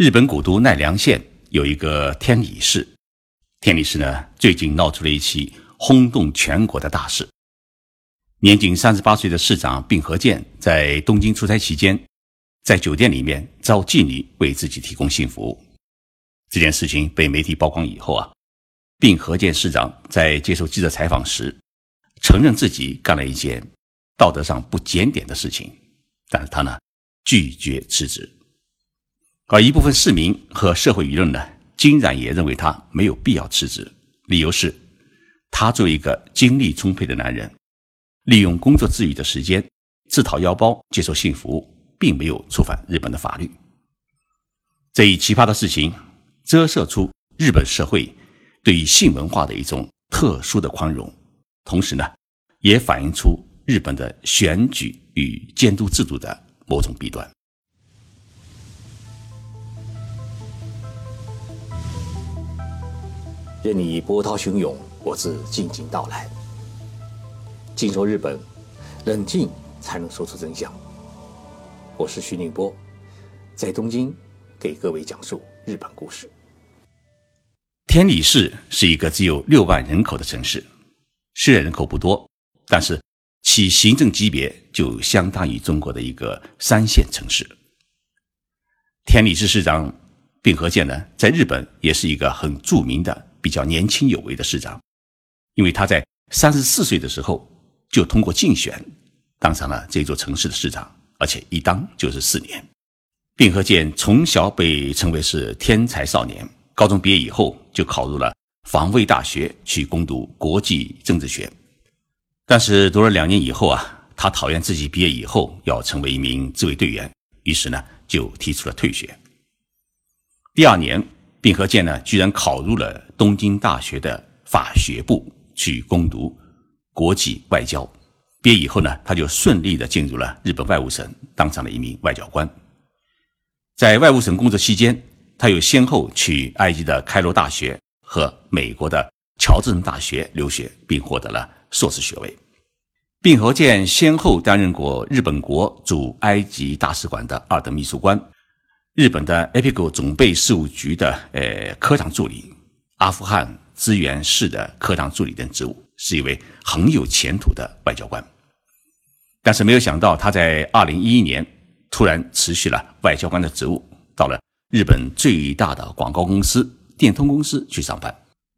日本古都奈良县有一个天理市，天理市呢最近闹出了一起轰动全国的大事。年仅三十八岁的市长并和健在东京出差期间，在酒店里面招妓女为自己提供性服务。这件事情被媒体曝光以后啊，并和健市长在接受记者采访时，承认自己干了一件道德上不检点的事情，但是他呢拒绝辞职。而一部分市民和社会舆论呢，竟然也认为他没有必要辞职。理由是，他作为一个精力充沛的男人，利用工作之余的时间自掏腰包接受性服务，并没有触犯日本的法律。这一奇葩的事情，折射出日本社会对于性文化的一种特殊的宽容，同时呢，也反映出日本的选举与监督制度的某种弊端。任你波涛汹涌，我自静静到来。静说日本，冷静才能说出真相。我是徐宁波，在东京给各位讲述日本故事。天理市是一个只有六万人口的城市，虽然人口不多，但是其行政级别就相当于中国的一个三线城市。天理市市长并河健呢，在日本也是一个很著名的。比较年轻有为的市长，因为他在三十四岁的时候就通过竞选当上了这座城市的市长，而且一当就是四年。并河健从小被称为是天才少年，高中毕业以后就考入了防卫大学去攻读国际政治学，但是读了两年以后啊，他讨厌自己毕业以后要成为一名自卫队员，于是呢就提出了退学。第二年。并和健呢，居然考入了东京大学的法学部去攻读国际外交。毕业以后呢，他就顺利的进入了日本外务省，当上了一名外交官。在外务省工作期间，他又先后去埃及的开罗大学和美国的乔治城大学留学，并获得了硕士学位。并和健先后担任过日本国驻埃及大使馆的二等秘书官。日本的 APEC 总备事务局的呃科长助理，阿富汗资源室的科长助理等职务，是一位很有前途的外交官。但是没有想到，他在二零一一年突然辞去了外交官的职务，到了日本最大的广告公司电通公司去上班。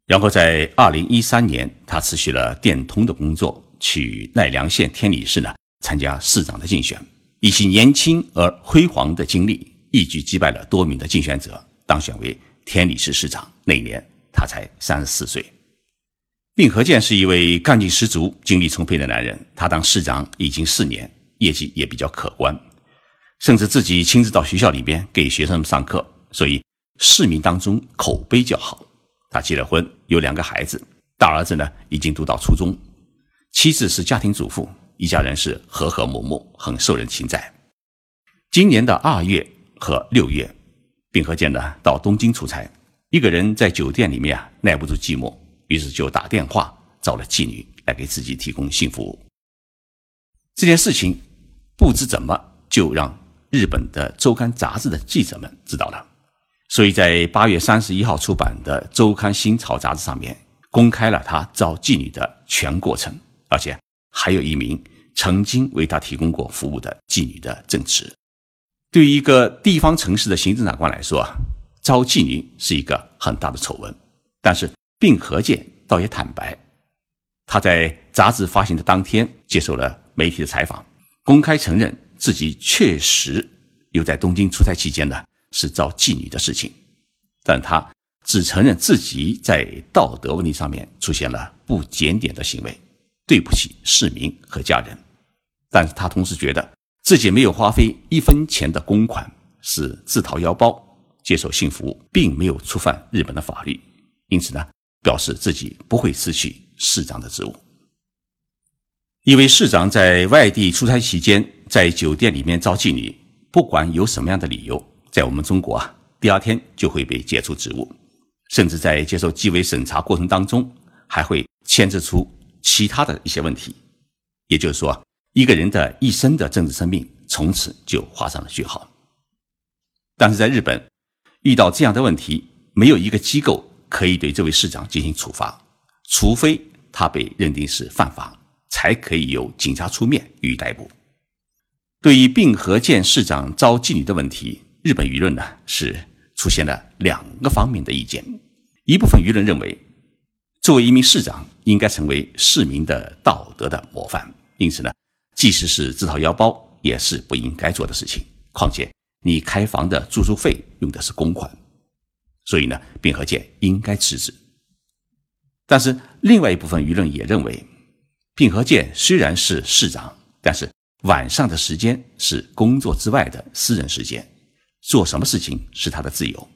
然后在二零一三年，他辞去了电通的工作，去奈良县天理市呢参加市长的竞选，以其年轻而辉煌的经历。一举击败了多名的竞选者，当选为天理市市长。那年他才三十四岁。并河健是一位干劲十足、精力充沛的男人。他当市长已经四年，业绩也比较可观，甚至自己亲自到学校里边给学生们上课，所以市民当中口碑较好。他结了婚，有两个孩子，大儿子呢已经读到初中，妻子是家庭主妇，一家人是和和睦睦，很受人青睐。今年的二月。和六月，并河健呢到东京出差，一个人在酒店里面啊耐不住寂寞，于是就打电话找了妓女来给自己提供性服务。这件事情不知怎么就让日本的周刊杂志的记者们知道了，所以在八月三十一号出版的周刊新潮杂志上面公开了他招妓女的全过程，而且还有一名曾经为他提供过服务的妓女的证词。对于一个地方城市的行政长官来说啊，招妓女是一个很大的丑闻。但是并河健倒也坦白，他在杂志发行的当天接受了媒体的采访，公开承认自己确实有在东京出差期间呢是招妓女的事情，但他只承认自己在道德问题上面出现了不检点的行为，对不起市民和家人。但是他同时觉得。自己没有花费一分钱的公款，是自掏腰包接受性服务，并没有触犯日本的法律，因此呢，表示自己不会失去市长的职务。一位市长在外地出差期间，在酒店里面招妓女，不管有什么样的理由，在我们中国啊，第二天就会被解除职务，甚至在接受纪委审查过程当中，还会牵制出其他的一些问题，也就是说。一个人的一生的政治生命从此就画上了句号。但是在日本，遇到这样的问题，没有一个机构可以对这位市长进行处罚，除非他被认定是犯法，才可以由警察出面予以逮捕。对于并河健市长遭妓女的问题，日本舆论呢是出现了两个方面的意见。一部分舆论认为，作为一名市长，应该成为市民的道德的模范，因此呢，即使是自掏腰包，也是不应该做的事情。况且，你开房的住宿费用的是公款，所以呢，并河健应该辞职。但是，另外一部分舆论也认为，并河健虽然是市长，但是晚上的时间是工作之外的私人时间，做什么事情是他的自由。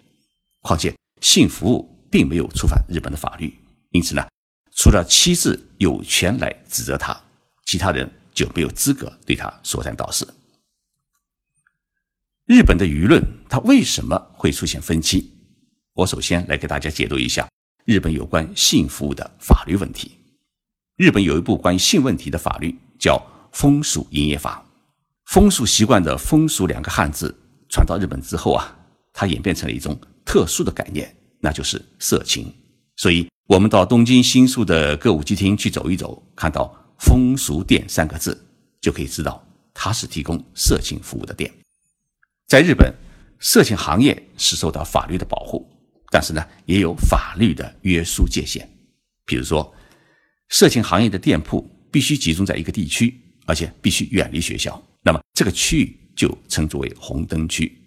况且，性服务并没有触犯日本的法律，因此呢，除了妻子有权来指责他，其他人就没有资格对他说三道四。日本的舆论它为什么会出现分歧？我首先来给大家解读一下日本有关性服务的法律问题。日本有一部关于性问题的法律叫《风俗营业法》。风俗习惯的“风俗”两个汉字传到日本之后啊，它演变成了一种特殊的概念，那就是色情。所以，我们到东京新宿的歌舞伎町去走一走，看到“风俗店”三个字，就可以知道它是提供色情服务的店。在日本，色情行业是受到法律的保护，但是呢，也有法律的约束界限。比如说，色情行业的店铺必须集中在一个地区，而且必须远离学校，那么这个区域就称作为红灯区。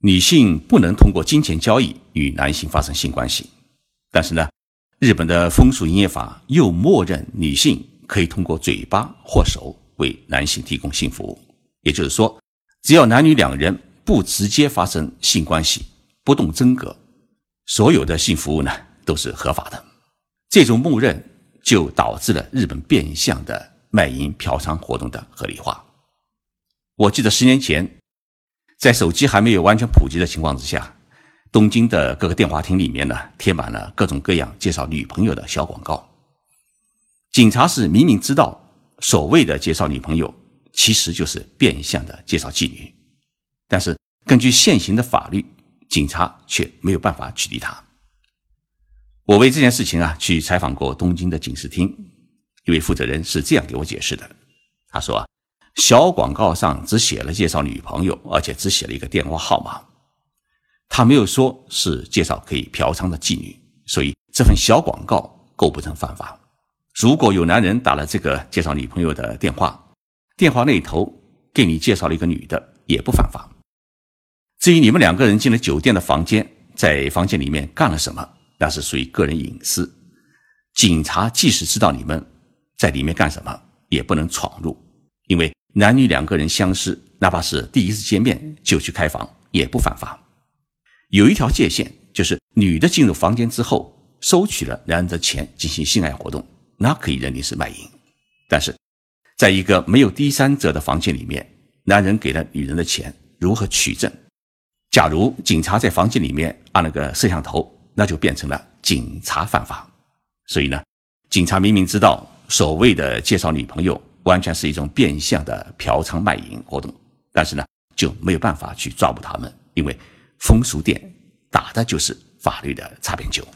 女性不能通过金钱交易与男性发生性关系，但是呢，日本的风俗营业法又默认女性可以通过嘴巴或手为男性提供性服务。也就是说，只要男女两人。不直接发生性关系，不动真格，所有的性服务呢都是合法的。这种默认就导致了日本变相的卖淫嫖娼活动的合理化。我记得十年前，在手机还没有完全普及的情况之下，东京的各个电话亭里面呢贴满了各种各样介绍女朋友的小广告。警察是明明知道所谓的介绍女朋友，其实就是变相的介绍妓女。但是根据现行的法律，警察却没有办法取缔他。我为这件事情啊去采访过东京的警视厅，一位负责人是这样给我解释的：他说啊，小广告上只写了介绍女朋友，而且只写了一个电话号码，他没有说是介绍可以嫖娼的妓女，所以这份小广告构不成犯法。如果有男人打了这个介绍女朋友的电话，电话那头给你介绍了一个女的，也不犯法。至于你们两个人进了酒店的房间，在房间里面干了什么，那是属于个人隐私。警察即使知道你们在里面干什么，也不能闯入，因为男女两个人相识，哪怕是第一次见面就去开房，也不犯法。有一条界限，就是女的进入房间之后，收取了男人的钱进行性爱活动，那可以认定是卖淫。但是，在一个没有第三者的房间里面，男人给了女人的钱，如何取证？假如警察在房间里面按了个摄像头，那就变成了警察犯法。所以呢，警察明明知道所谓的介绍女朋友完全是一种变相的嫖娼卖淫活动，但是呢就没有办法去抓捕他们，因为风俗店打的就是法律的擦边球。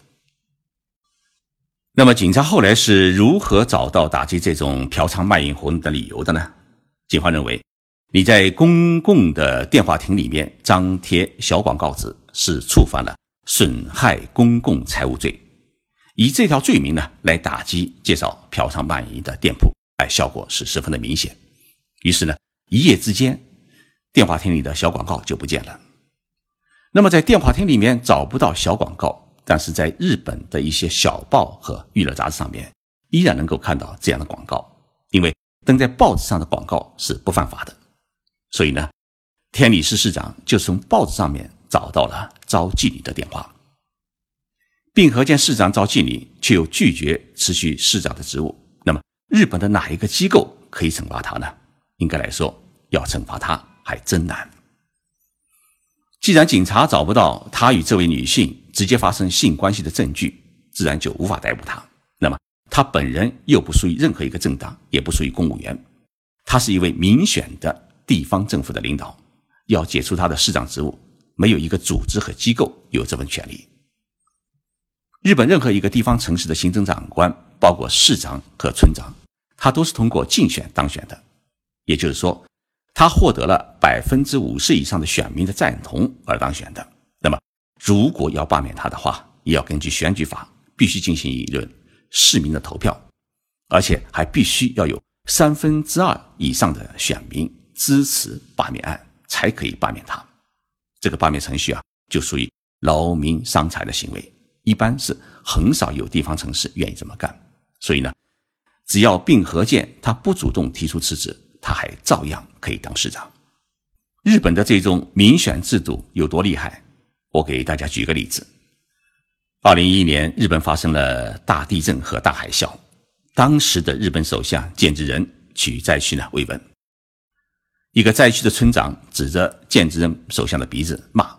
那么，警察后来是如何找到打击这种嫖娼卖淫活动的理由的呢？警方认为。你在公共的电话亭里面张贴小广告纸，是触犯了损害公共财物罪，以这条罪名呢来打击介绍嫖娼卖淫的店铺，哎，效果是十分的明显。于是呢，一夜之间，电话亭里的小广告就不见了。那么在电话亭里面找不到小广告，但是在日本的一些小报和娱乐杂志上面，依然能够看到这样的广告，因为登在报纸上的广告是不犯法的。所以呢，天理市市长就从报纸上面找到了招妓女的电话，并和见市长招妓女，却又拒绝辞去市长的职务。那么，日本的哪一个机构可以惩罚他呢？应该来说，要惩罚他还真难。既然警察找不到他与这位女性直接发生性关系的证据，自然就无法逮捕他。那么，他本人又不属于任何一个政党，也不属于公务员，他是一位民选的。地方政府的领导要解除他的市长职务，没有一个组织和机构有这份权利。日本任何一个地方城市的行政长官，包括市长和村长，他都是通过竞选当选的，也就是说，他获得了百分之五十以上的选民的赞同而当选的。如果要罢免他的话，也要根据选举法，必须进行一轮市民的投票，而且还必须要有三分之二以上的选民支持罢免案，才可以罢免他。这个罢免程序啊，就属于劳民伤财的行为。一般是很少有地方城市愿意这么干，所以呢，只要并和健他不主动提出辞职，他还照样可以当市长。日本的这种民选制度有多厉害？我给大家举个例子：二零一一年，日本发生了大地震和大海啸，当时的日本首相菅直人去灾区呢慰问，一个灾区的村长指着菅直人首相的鼻子骂。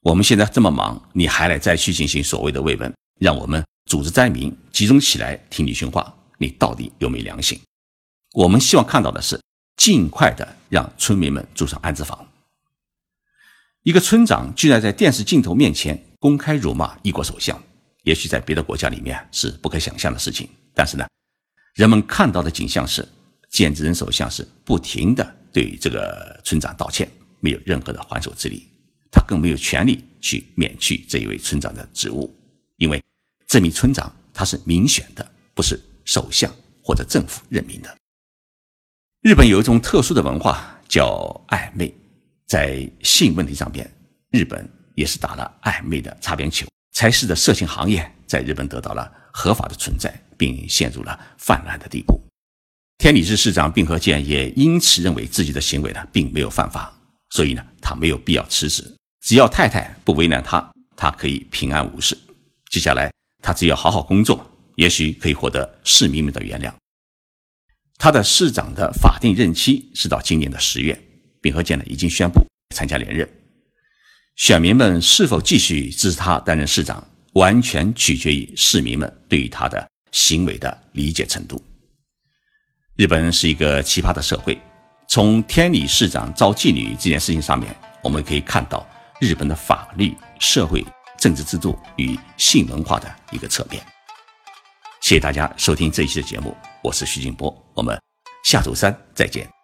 我们现在这么忙，你还来灾区进行所谓的慰问，让我们组织灾民集中起来听你训话，你到底有没良心？我们希望看到的是尽快的让村民们住上安置房。一个村长居然在电视镜头面前公开辱骂一国首相，也许在别的国家里面是不可想象的事情，但是呢，人们看到的景象是菅直人首相是不停的对这个村长道歉，没有任何的还手之力。他更没有权利去免去这一位村长的职务，因为这名村长他是民选的，不是首相或者政府任命的。日本有一种特殊的文化叫暧昧，在性问题上边，日本也是打了暧昧的擦边球，才使得色情行业在日本得到了合法的存在，并陷入了泛滥的地步。天理市市长并和健也因此认为自己的行为呢并没有犯法，所以呢他没有必要辞职。只要太太不为难他，他可以平安无事。接下来，他只要好好工作，也许可以获得市民们的原谅。他的市长的法定任期是到今年的十月，并和健呢已经宣布参加连任。选民们是否继续支持他担任市长，完全取决于市民们对于他的行为的理解程度。日本是一个奇葩的社会，从天理市长招妓女这件事情上面，我们可以看到。日本的法律、社会、政治制度与性文化的一个侧面。谢谢大家收听这一期的节目，我是徐静波，我们下周三再见。